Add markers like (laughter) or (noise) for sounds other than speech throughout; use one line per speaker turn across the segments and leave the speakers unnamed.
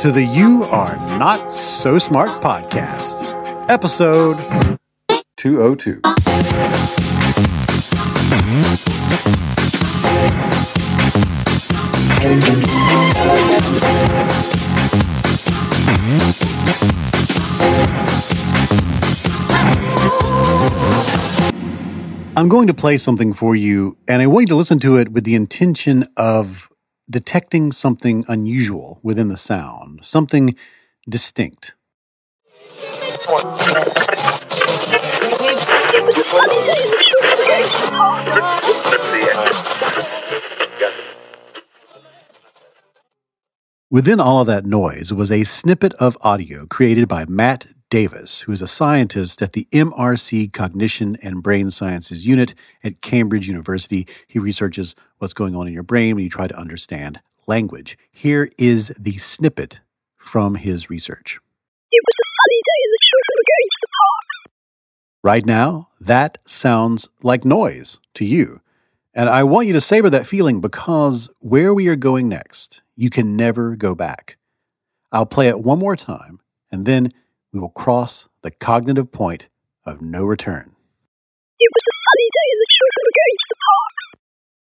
To the You Are Not So Smart podcast, episode 202. I'm going to play something for you, and I want you to listen to it with the intention of detecting something unusual within the sound, something distinct. Within all of that noise was a snippet of audio created by Matt Davis, who is a scientist at the MRC Cognition and Brain Sciences Unit at Cambridge University. He researches what's going on in your brain when you try to understand language. Here is the snippet from his research. Right now, that sounds like noise to you. And I want you to savor that feeling because where we are going next, you can never go back. I'll play it one more time, and then we will cross the cognitive point of no return.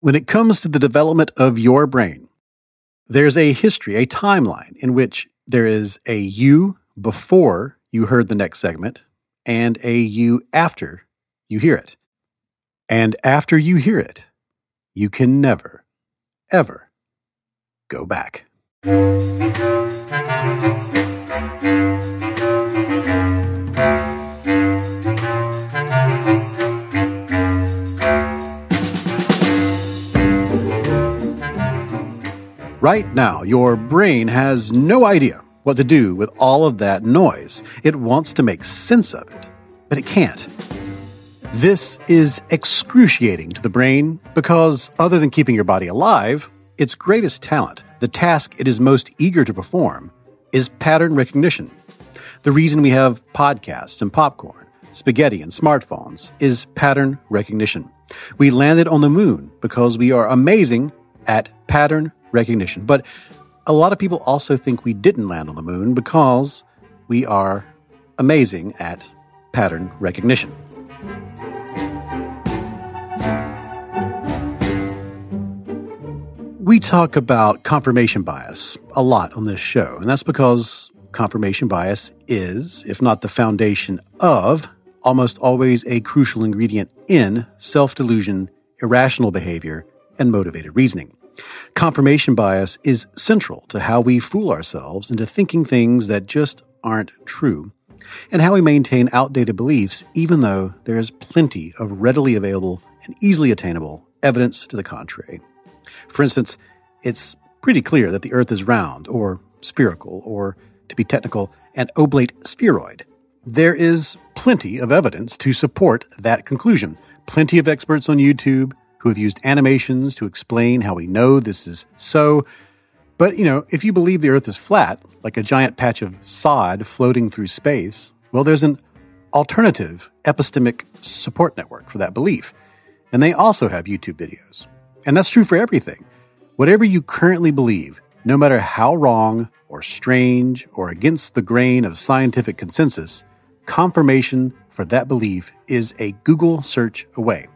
When it comes to the development of your brain, there's a history, a timeline in which there is a you before you heard the next segment and a you after you hear it. And after you hear it, you can never, ever go back. Right now, your brain has no idea what to do with all of that noise. It wants to make sense of it, but it can't. This is excruciating to the brain because, other than keeping your body alive, its greatest talent, the task it is most eager to perform, is pattern recognition. The reason we have podcasts and popcorn, spaghetti and smartphones is pattern recognition. We landed on the moon because we are amazing at pattern recognition. But a lot of people also think we didn't land on the moon because we are amazing at pattern recognition. We talk about confirmation bias a lot on this show, and that's because confirmation bias is, if not the foundation of, almost always a crucial ingredient in self delusion, irrational behavior, and motivated reasoning. Confirmation bias is central to how we fool ourselves into thinking things that just aren't true, and how we maintain outdated beliefs even though there is plenty of readily available and easily attainable evidence to the contrary. For instance, it's pretty clear that the Earth is round, or spherical, or, to be technical, an oblate spheroid. There is plenty of evidence to support that conclusion. Plenty of experts on YouTube who have used animations to explain how we know this is so. But, you know, if you believe the Earth is flat, like a giant patch of sod floating through space, well, there's an alternative epistemic support network for that belief. And they also have YouTube videos. And that's true for everything. Whatever you currently believe, no matter how wrong or strange or against the grain of scientific consensus, confirmation for that belief is a Google search away.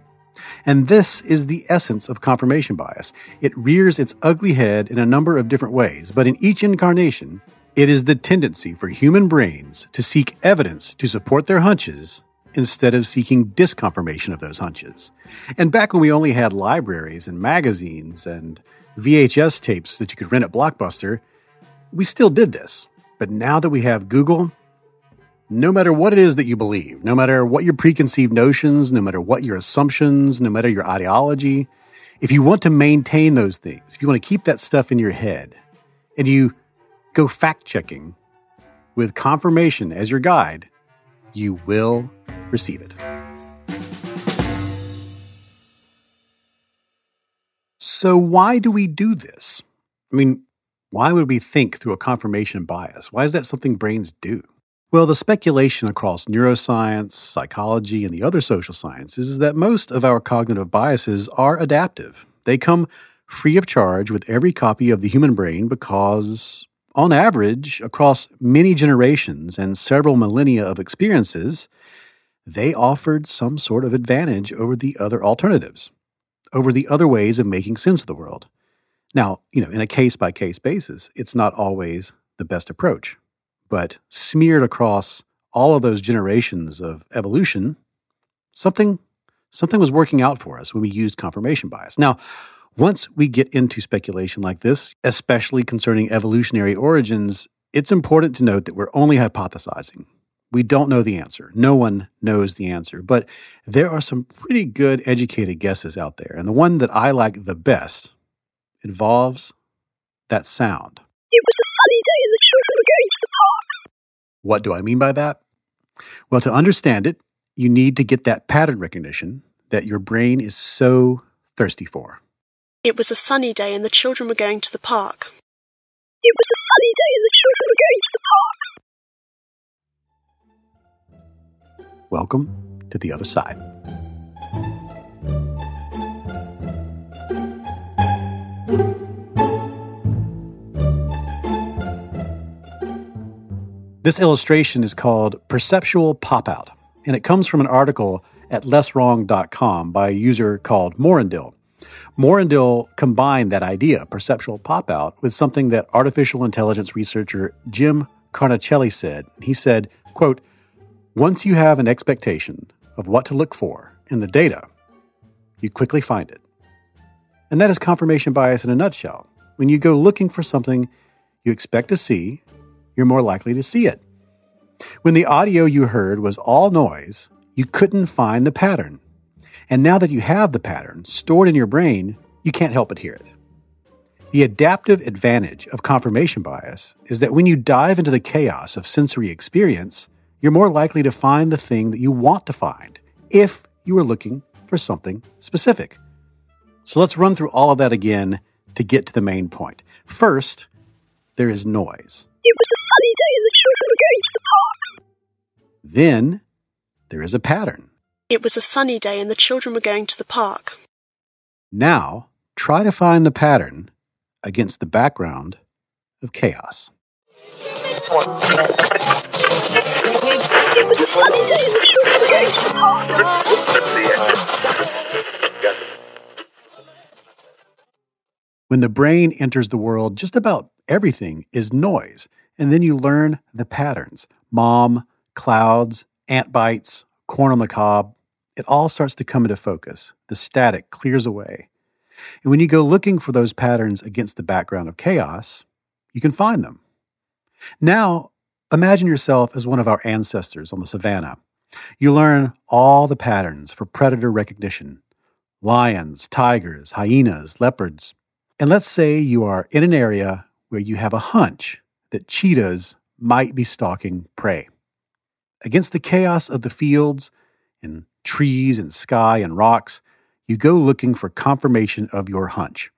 And this is the essence of confirmation bias. It rears its ugly head in a number of different ways, but in each incarnation, it is the tendency for human brains to seek evidence to support their hunches instead of seeking disconfirmation of those hunches. And back when we only had libraries and magazines and VHS tapes that you could rent at Blockbuster, we still did this. But now that we have Google, no matter what it is that you believe, no matter what your preconceived notions, no matter what your assumptions, no matter your ideology, if you want to maintain those things, if you want to keep that stuff in your head, and you go fact checking with confirmation as your guide, you will receive it. So, why do we do this? I mean, why would we think through a confirmation bias? Why is that something brains do? Well, the speculation across neuroscience, psychology, and the other social sciences is that most of our cognitive biases are adaptive. They come free of charge with every copy of the human brain because, on average, across many generations and several millennia of experiences, they offered some sort of advantage over the other alternatives, over the other ways of making sense of the world. Now, you know, in a case by case basis, it's not always the best approach, but smeared across all of those generations of evolution, something something was working out for us when we used confirmation bias. Now, once we get into speculation like this, especially concerning evolutionary origins, it's important to note that we're only hypothesizing. We don't know the answer. No one knows the answer, but there are some pretty good educated guesses out there. And the one that I like the best involves that sound. What do I mean by that? Well, to understand it, you need to get that pattern recognition that your brain is so thirsty for.
It was a sunny day and the children were going to the park.
It was a sunny day and the children were going to the park.
Welcome to the other side. This illustration is called Perceptual Pop Out, and it comes from an article at lesswrong.com by a user called Morendil. Morendil combined that idea, perceptual pop out, with something that artificial intelligence researcher Jim Carnicelli said. He said, quote, once you have an expectation of what to look for in the data, you quickly find it. And that is confirmation bias in a nutshell. When you go looking for something you expect to see, you're more likely to see it. When the audio you heard was all noise, you couldn't find the pattern. And now that you have the pattern stored in your brain, you can't help but hear it. The adaptive advantage of confirmation bias is that when you dive into the chaos of sensory experience, you're more likely to find the thing that you want to find if you are looking for something specific. So let's run through all of that again to get to the main point. First, there is noise.
It was a sunny day and the children were going to the park.
Then there is a pattern.
It was a sunny day and the children were going to the park.
Now try to find the pattern against the background of chaos.
It was a sunny day and the children were going to the park.
When the brain enters the world, just about everything is noise. And then you learn the patterns mom, clouds, ant bites, corn on the cob. It all starts to come into focus. The static clears away. And when you go looking for those patterns against the background of chaos, you can find them. Now, imagine yourself as one of our ancestors on the savannah. You learn all the patterns for predator recognition lions, tigers, hyenas, leopards. And let's say you are in an area where you have a hunch that cheetahs might be stalking prey. Against the chaos of the fields and trees and sky and rocks, you go looking for confirmation of your hunch.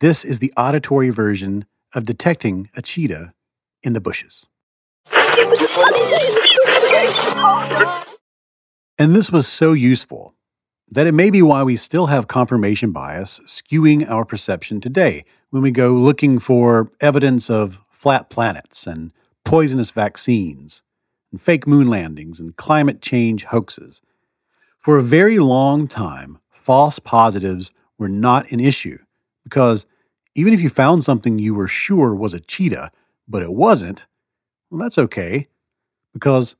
This is the auditory version of detecting a cheetah in the bushes.
And
this was so useful that it may be why we still have confirmation bias skewing our perception today when we go looking for evidence of flat planets and poisonous vaccines and fake moon landings and climate change hoaxes. For a very long time, false positives were not an issue because even if you found something you were sure was a cheetah, but it wasn't, well, that's okay because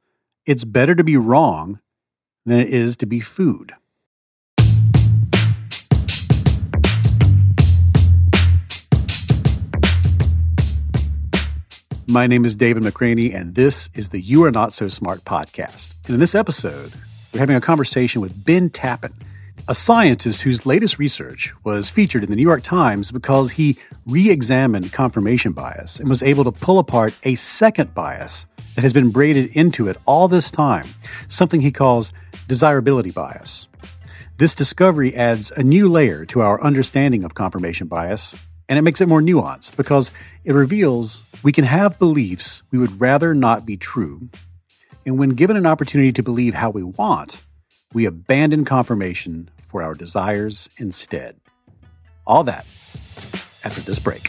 it's better to be wrong than it is to be food. My name is David McRaney, and this is the You Are Not So Smart podcast. And in this episode, we're having a conversation with Ben Tappin, a scientist whose latest research was featured in the New York Times because he re examined confirmation bias and was able to pull apart a second bias that has been braided into it all this time, something he calls desirability bias. This discovery adds a new layer to our understanding of confirmation bias and it makes it more nuanced because it reveals we can have beliefs we would rather not be true. And when given an opportunity to believe how we want, we abandon confirmation for our desires instead. All that after this break.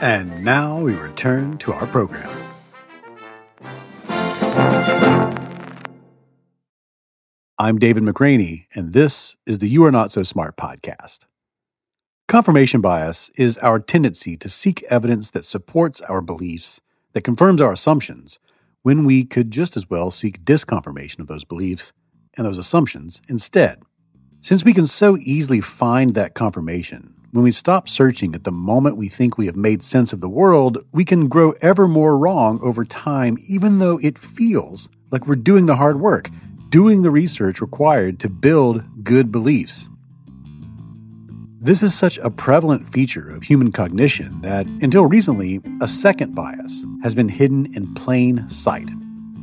And now we return to our program. I'm David McRaney, and this is the You Are Not So Smart podcast. Confirmation bias is our tendency to seek evidence that supports our beliefs, that confirms our assumptions, when we could just as well seek disconfirmation of those beliefs and those assumptions instead. Since we can so easily find that confirmation, when we stop searching at the moment we think we have made sense of the world, we can grow ever more wrong over time, even though it feels like we're doing the hard work doing the research required to build good beliefs. This is such a prevalent feature of human cognition that, until recently, a second bias has been hidden in plain sight.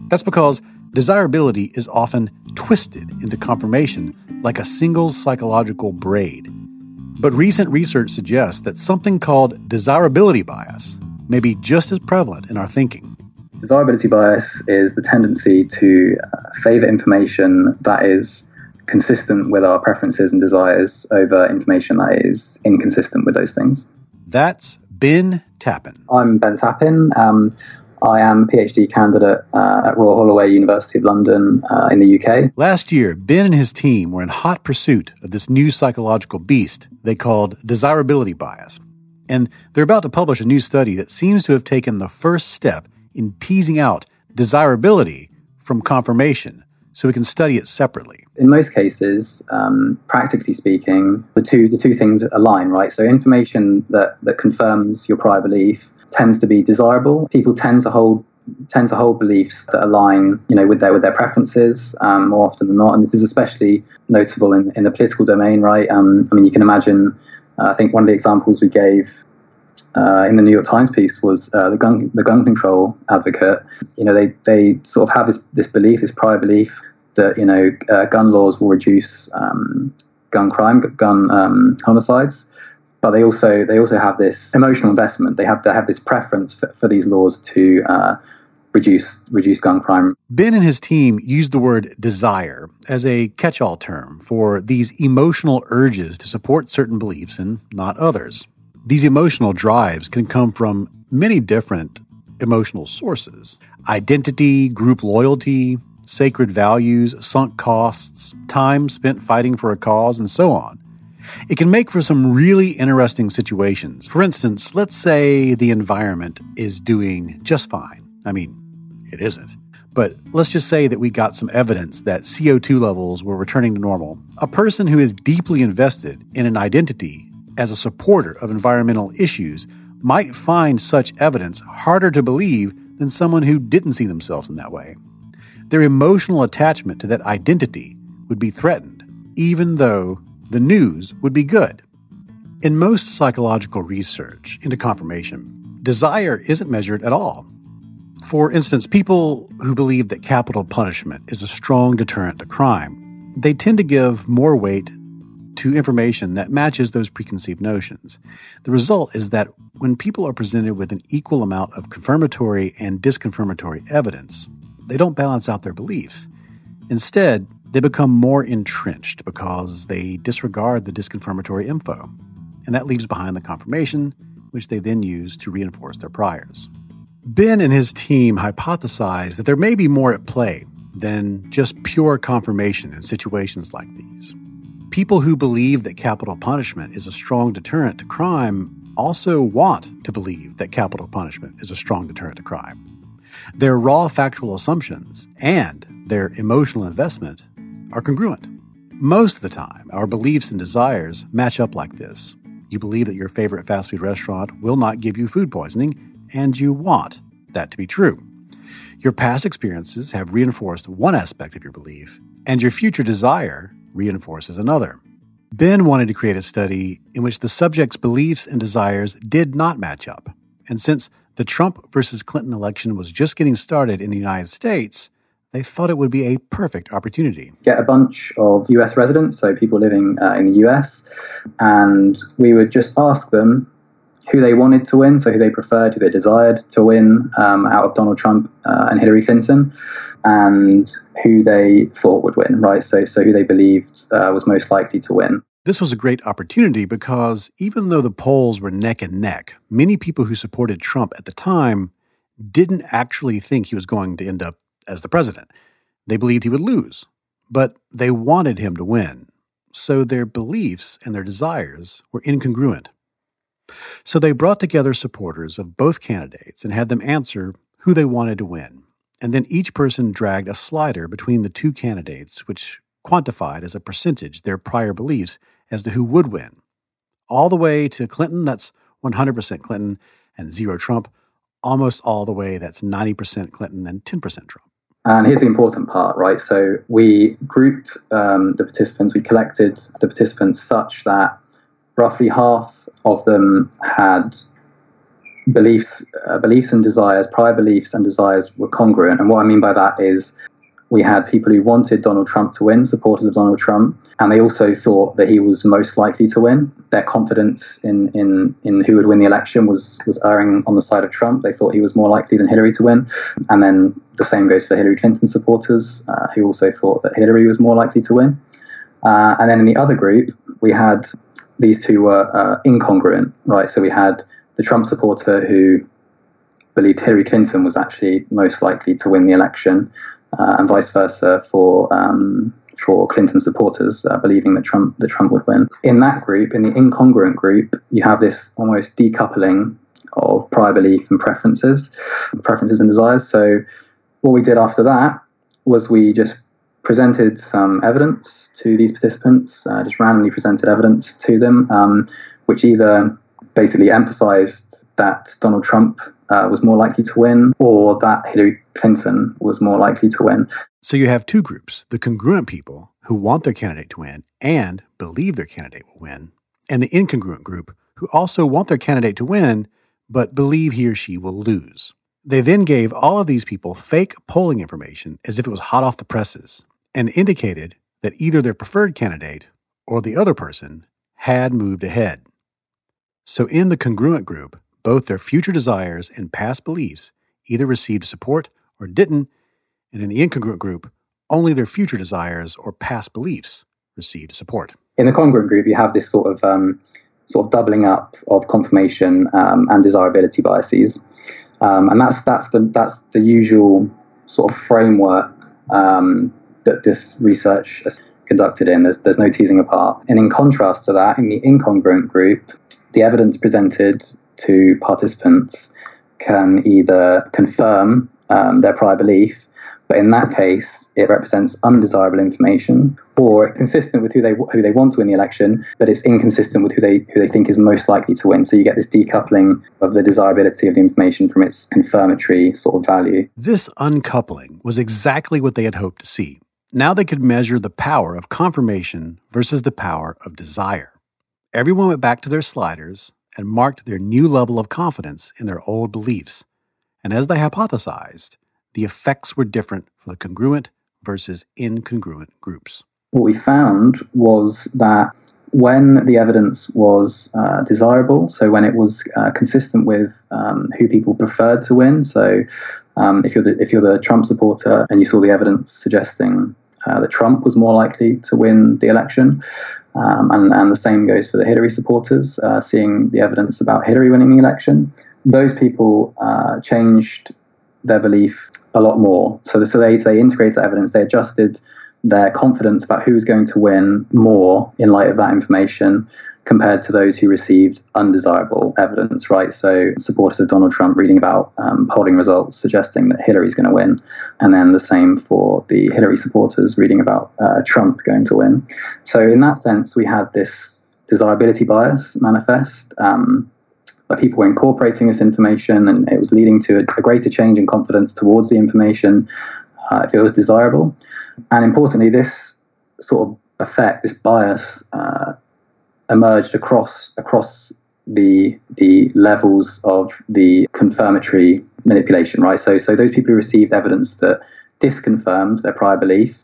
That's because desirability is often twisted into confirmation like a single psychological braid. But recent research suggests that something called desirability bias may be just as prevalent in our thinking.
Desirability bias is the tendency to uh, favor information that is consistent with our preferences and desires over information that is inconsistent with those things.
That's Ben Tappin.
I'm Ben Tappin. Um, I am a PhD candidate uh, at Royal Holloway University of London uh, in the UK.
Last year, Ben and his team were in hot pursuit of this new psychological beast they called desirability bias. And they're about to publish a new study that seems to have taken the first step in teasing out desirability from confirmation so we can study it separately.
In most cases, um, practically speaking, the two the two things align, right? So information that, that confirms your prior belief tends to be desirable. People tend to hold tend to hold beliefs that align, you know, with their with their preferences um, more often than not. And this is especially notable in, in the political domain, right? Um, I mean, you can imagine. Uh, I think one of the examples we gave uh, in the New York Times piece was uh, the gun the gun control advocate. You know, they they sort of have this this belief, this prior belief that you know uh, gun laws will reduce um, gun crime, gun um, homicides. But they also they also have this emotional investment. They have to have this preference for, for these laws to uh, reduce reduce gun crime.
Ben and his team used the word desire as a catch-all term for these emotional urges to support certain beliefs and not others. These emotional drives can come from many different emotional sources identity, group loyalty, sacred values, sunk costs, time spent fighting for a cause, and so on. It can make for some really interesting situations. For instance, let's say the environment is doing just fine. I mean, it isn't. But let's just say that we got some evidence that CO2 levels were returning to normal. A person who is deeply invested in an identity as a supporter of environmental issues might find such evidence harder to believe than someone who didn't see themselves in that way. Their emotional attachment to that identity would be threatened, even though the news would be good. In most psychological research into confirmation, desire isn't measured at all. For instance, people who believe that capital punishment is a strong deterrent to crime, they tend to give more weight to information that matches those preconceived notions. The result is that when people are presented with an equal amount of confirmatory and disconfirmatory evidence, they don't balance out their beliefs. Instead, they become more entrenched because they disregard the disconfirmatory info, and that leaves behind the confirmation, which they then use to reinforce their priors. Ben and his team hypothesize that there may be more at play than just pure confirmation in situations like these. People who believe that capital punishment is a strong deterrent to crime also want to believe that capital punishment is a strong deterrent to crime. Their raw factual assumptions and their emotional investment are congruent. Most of the time, our beliefs and desires match up like this. You believe that your favorite fast food restaurant will not give you food poisoning, and you want that to be true. Your past experiences have reinforced one aspect of your belief, and your future desire reinforces another. Ben wanted to create a study in which the subject's beliefs and desires did not match up. And since the Trump versus Clinton election was just getting started in the United States, they thought it would be a perfect opportunity.
Get a bunch of US residents, so people living uh, in the US, and we would just ask them who they wanted to win, so who they preferred, who they desired to win um, out of Donald Trump uh, and Hillary Clinton, and who they thought would win, right? So, so who they believed uh, was most likely to win.
This was a great opportunity because even though the polls were neck and neck, many people who supported Trump at the time didn't actually think he was going to end up as the president. They believed he would lose, but they wanted him to win. So their beliefs and their desires were incongruent. So they brought together supporters of both candidates and had them answer who they wanted to win. And then each person dragged a slider between the two candidates, which quantified as a percentage their prior beliefs as to who would win. All the way to Clinton, that's 100% Clinton, and zero Trump, almost all the way, that's 90% Clinton and 10% Trump.
And here's the important part, right? So we grouped um, the participants, we collected the participants such that roughly half of them had beliefs, uh, beliefs and desires, prior beliefs and desires were congruent. And what I mean by that is we had people who wanted Donald Trump to win, supporters of Donald Trump, and they also thought that he was most likely to win. Their confidence in, in, in who would win the election was, was erring on the side of Trump. They thought he was more likely than Hillary to win. And then the same goes for Hillary Clinton supporters, uh, who also thought that Hillary was more likely to win. Uh, and then in the other group, we had these two were uh, incongruent, right? So we had the Trump supporter who believed Hillary Clinton was actually most likely to win the election, uh, and vice versa for um, for Clinton supporters, uh, believing that Trump that Trump would win. In that group, in the incongruent group, you have this almost decoupling of prior belief and preferences, preferences and desires. So, what we did after that was we just presented some evidence to these participants, uh, just randomly presented evidence to them, um, which either basically emphasized that Donald Trump uh, was more likely to win or that Hillary Clinton was more likely to win.
So you have two groups the congruent people who want their candidate to win and believe their candidate will win, and the incongruent group who also want their candidate to win but believe he or she will lose. They then gave all of these people fake polling information as if it was hot off the presses and indicated that either their preferred candidate or the other person had moved ahead. So in the congruent group, both their future desires and past beliefs either received support or didn't, and in the incongruent group, only their future desires or past beliefs received support.
In the congruent group, you have this sort of um, sort of doubling up of confirmation um, and desirability biases, um, and that's that's the that's the usual sort of framework um, that this research is conducted in. There's there's no teasing apart. And in contrast to that, in the incongruent group, the evidence presented to participants can either confirm um, their prior belief, but in that case, it represents undesirable information, or consistent with who they who they want to win the election, but it's inconsistent with who they who they think is most likely to win. So you get this decoupling of the desirability of the information from its confirmatory sort of value.
This uncoupling was exactly what they had hoped to see. Now they could measure the power of confirmation versus the power of desire. Everyone went back to their sliders and marked their new level of confidence in their old beliefs. And as they hypothesized, the effects were different for the congruent versus incongruent groups.
What we found was that when the evidence was uh, desirable, so when it was uh, consistent with um, who people preferred to win, so um, if you're the, if you're the Trump supporter and you saw the evidence suggesting uh, that Trump was more likely to win the election, um, and, and the same goes for the Hillary supporters, uh, seeing the evidence about Hillary winning the election, those people uh, changed their belief a lot more. So, so they, they integrated evidence, they adjusted their confidence about who's going to win more in light of that information compared to those who received undesirable evidence, right? So, supporters of Donald Trump reading about um, polling results suggesting that Hillary's going to win, and then the same for the Hillary supporters reading about uh, Trump going to win. So, in that sense, we had this desirability bias manifest. Um, people were incorporating this information and it was leading to a, a greater change in confidence towards the information uh, if it was desirable. And importantly, this sort of effect, this bias, uh, emerged across across the the levels of the confirmatory manipulation, right? So so those people who received evidence that disconfirmed their prior belief,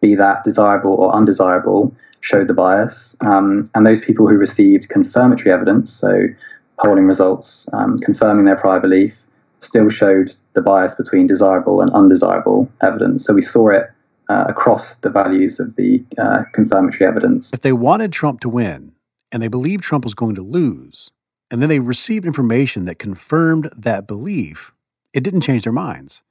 be that desirable or undesirable, showed the bias, um, and those people who received confirmatory evidence, so polling results um, confirming their prior belief, still showed the bias between desirable and undesirable evidence. So we saw it uh, across the values of the uh, confirmatory evidence.
If they wanted Trump to win and they believed Trump was going to lose, and then they received information that confirmed that belief, it didn't change their minds.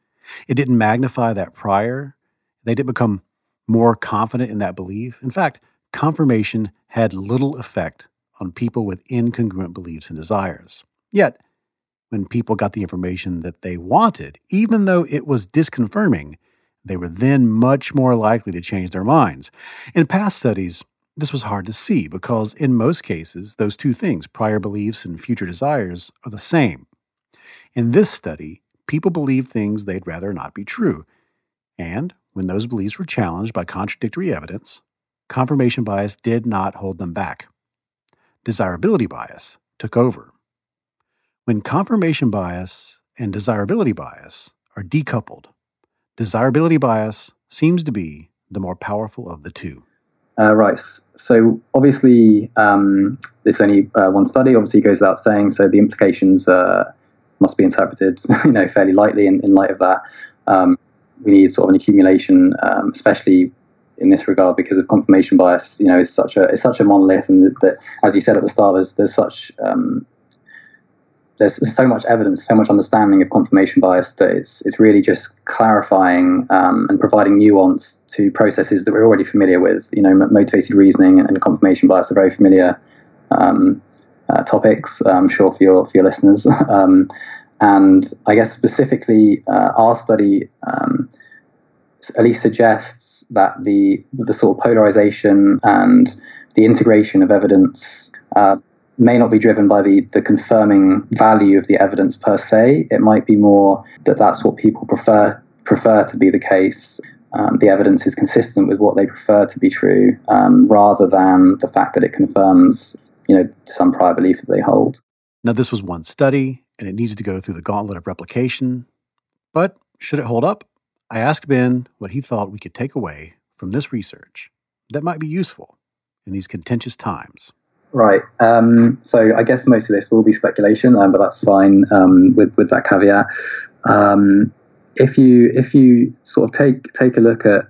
It didn't magnify that prior. They didn't become more confident in that belief. In fact, confirmation had little effect on people with incongruent beliefs and desires. Yet, when people got the information that they wanted, even though it was disconfirming, they were then much more likely to change their minds. In past studies, this was hard to see because, in most cases, those two things, prior beliefs and future desires, are the same. In this study, people believed things they'd rather not be true. And when those beliefs were challenged by contradictory evidence, confirmation bias did not hold them back. Desirability bias took over. When confirmation bias and desirability bias are decoupled, desirability bias seems to be the more powerful of the two.
Uh, right. So obviously, um, it's only uh, one study. Obviously, goes without saying. So the implications uh, must be interpreted, (laughs) you know, fairly lightly in, in light of that. Um, we need sort of an accumulation, um, especially in this regard, because of confirmation bias. You know, it's such a it's such a monolith, and that, as you said at the start, there's there's such um, there's so much evidence, so much understanding of confirmation bias that it's it's really just clarifying um, and providing nuance to processes that we're already familiar with. You know, motivated reasoning and confirmation bias are very familiar um, uh, topics. I'm sure for your for your listeners. (laughs) um, and I guess specifically, uh, our study um, at least suggests that the the sort of polarization and the integration of evidence. Uh, may not be driven by the, the confirming value of the evidence per se. It might be more that that's what people prefer prefer to be the case. Um, the evidence is consistent with what they prefer to be true, um, rather than the fact that it confirms, you know, some prior belief that they hold.
Now, this was one study, and it needs to go through the gauntlet of replication. But should it hold up? I asked Ben what he thought we could take away from this research that might be useful in these contentious times.
Right. Um, so I guess most of this will be speculation, um, but that's fine um, with with that caveat. Um, if you if you sort of take take a look at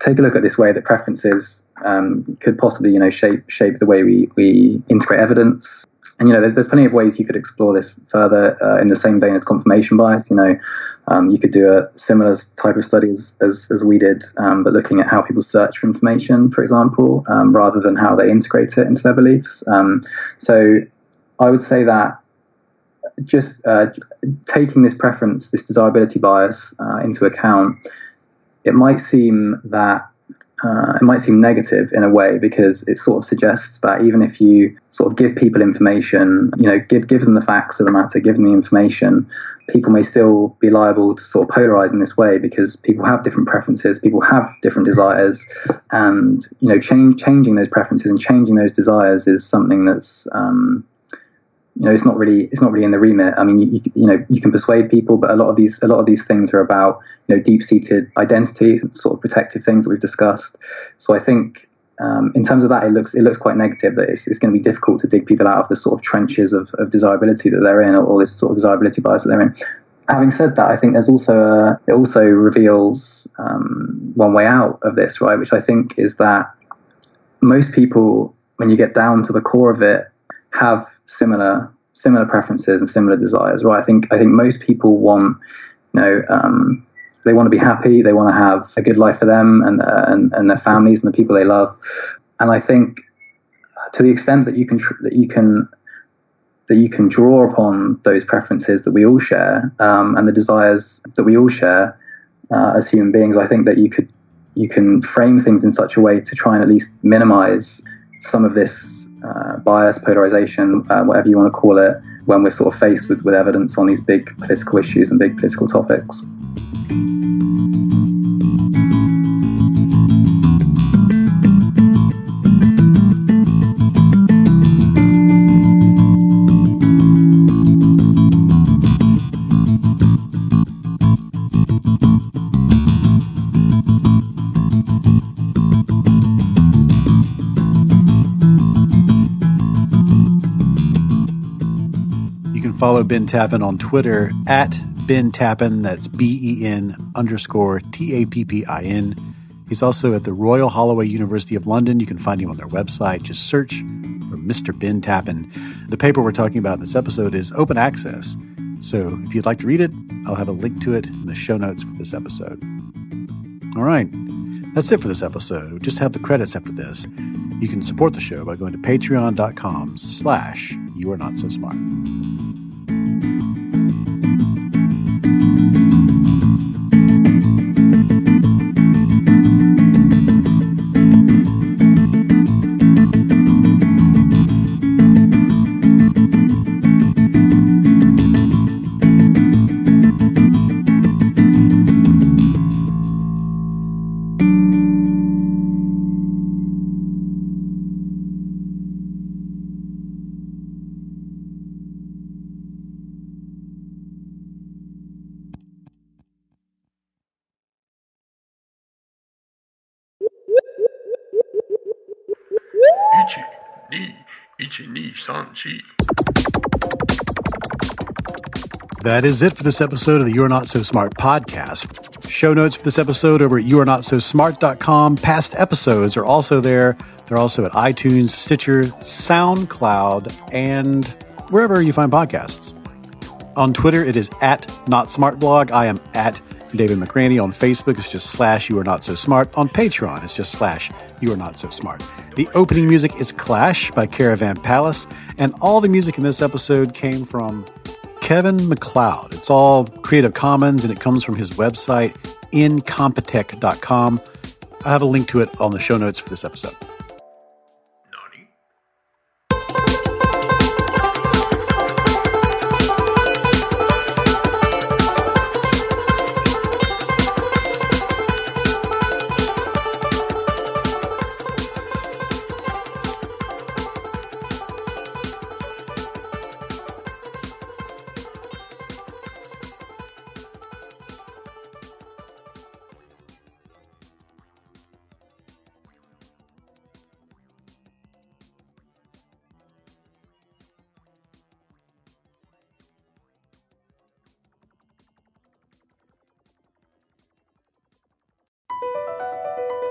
take a look at this way that preferences um, could possibly you know shape shape the way we we integrate evidence and you know, there's, there's plenty of ways you could explore this further uh, in the same vein as confirmation bias. You know, um, you could do a similar type of studies as, as we did, um, but looking at how people search for information, for example, um, rather than how they integrate it into their beliefs. Um, so I would say that just uh, taking this preference, this desirability bias uh, into account, it might seem that uh, it might seem negative in a way because it sort of suggests that even if you sort of give people information, you know, give give them the facts of the matter, give them the information, people may still be liable to sort of polarize in this way because people have different preferences, people have different desires, and you know, change changing those preferences and changing those desires is something that's um, you know, it's not really it's not really in the remit. I mean, you, you, know, you can persuade people, but a lot of these a lot of these things are about you know deep seated identity, sort of protective things that we've discussed. So I think um, in terms of that, it looks it looks quite negative that it's, it's going to be difficult to dig people out of the sort of trenches of, of desirability that they're in, or, or this sort of desirability bias that they're in. Having said that, I think there's also a, it also reveals um, one way out of this, right? Which I think is that most people, when you get down to the core of it, have similar similar preferences and similar desires, right? I think I think most people want, you know, um, they want to be happy, they want to have a good life for them and, uh, and and their families and the people they love, and I think to the extent that you can tr- that you can that you can draw upon those preferences that we all share um, and the desires that we all share uh, as human beings, I think that you could you can frame things in such a way to try and at least minimize some of this uh, bias, polarization, uh, whatever you want to call it, when we're sort of faced with, with evidence on these big political issues and big political topics.
Follow Ben Tappin on Twitter at Ben Tappin. That's B E N underscore T A P P I N. He's also at the Royal Holloway University of London. You can find him on their website. Just search for Mr. Ben Tappin. The paper we're talking about in this episode is open access. So if you'd like to read it, I'll have a link to it in the show notes for this episode. All right. That's it for this episode. We just have the credits after this. You can support the show by going to patreon.com slash you are not so smart. That is it for this episode of the You're Not So Smart podcast. Show notes for this episode over at youarenotsosmart.com. Past episodes are also there. They're also at iTunes, Stitcher, SoundCloud, and wherever you find podcasts. On Twitter, it is at NotSmartBlog. I am at David McRaney. On Facebook, it's just slash You Are Not So Smart. On Patreon, it's just slash You Are Not So Smart. The opening music is Clash by Caravan Palace, and all the music in this episode came from Kevin MacLeod. It's all Creative Commons, and it comes from his website, incompetech.com. I have a link to it on the show notes for this episode.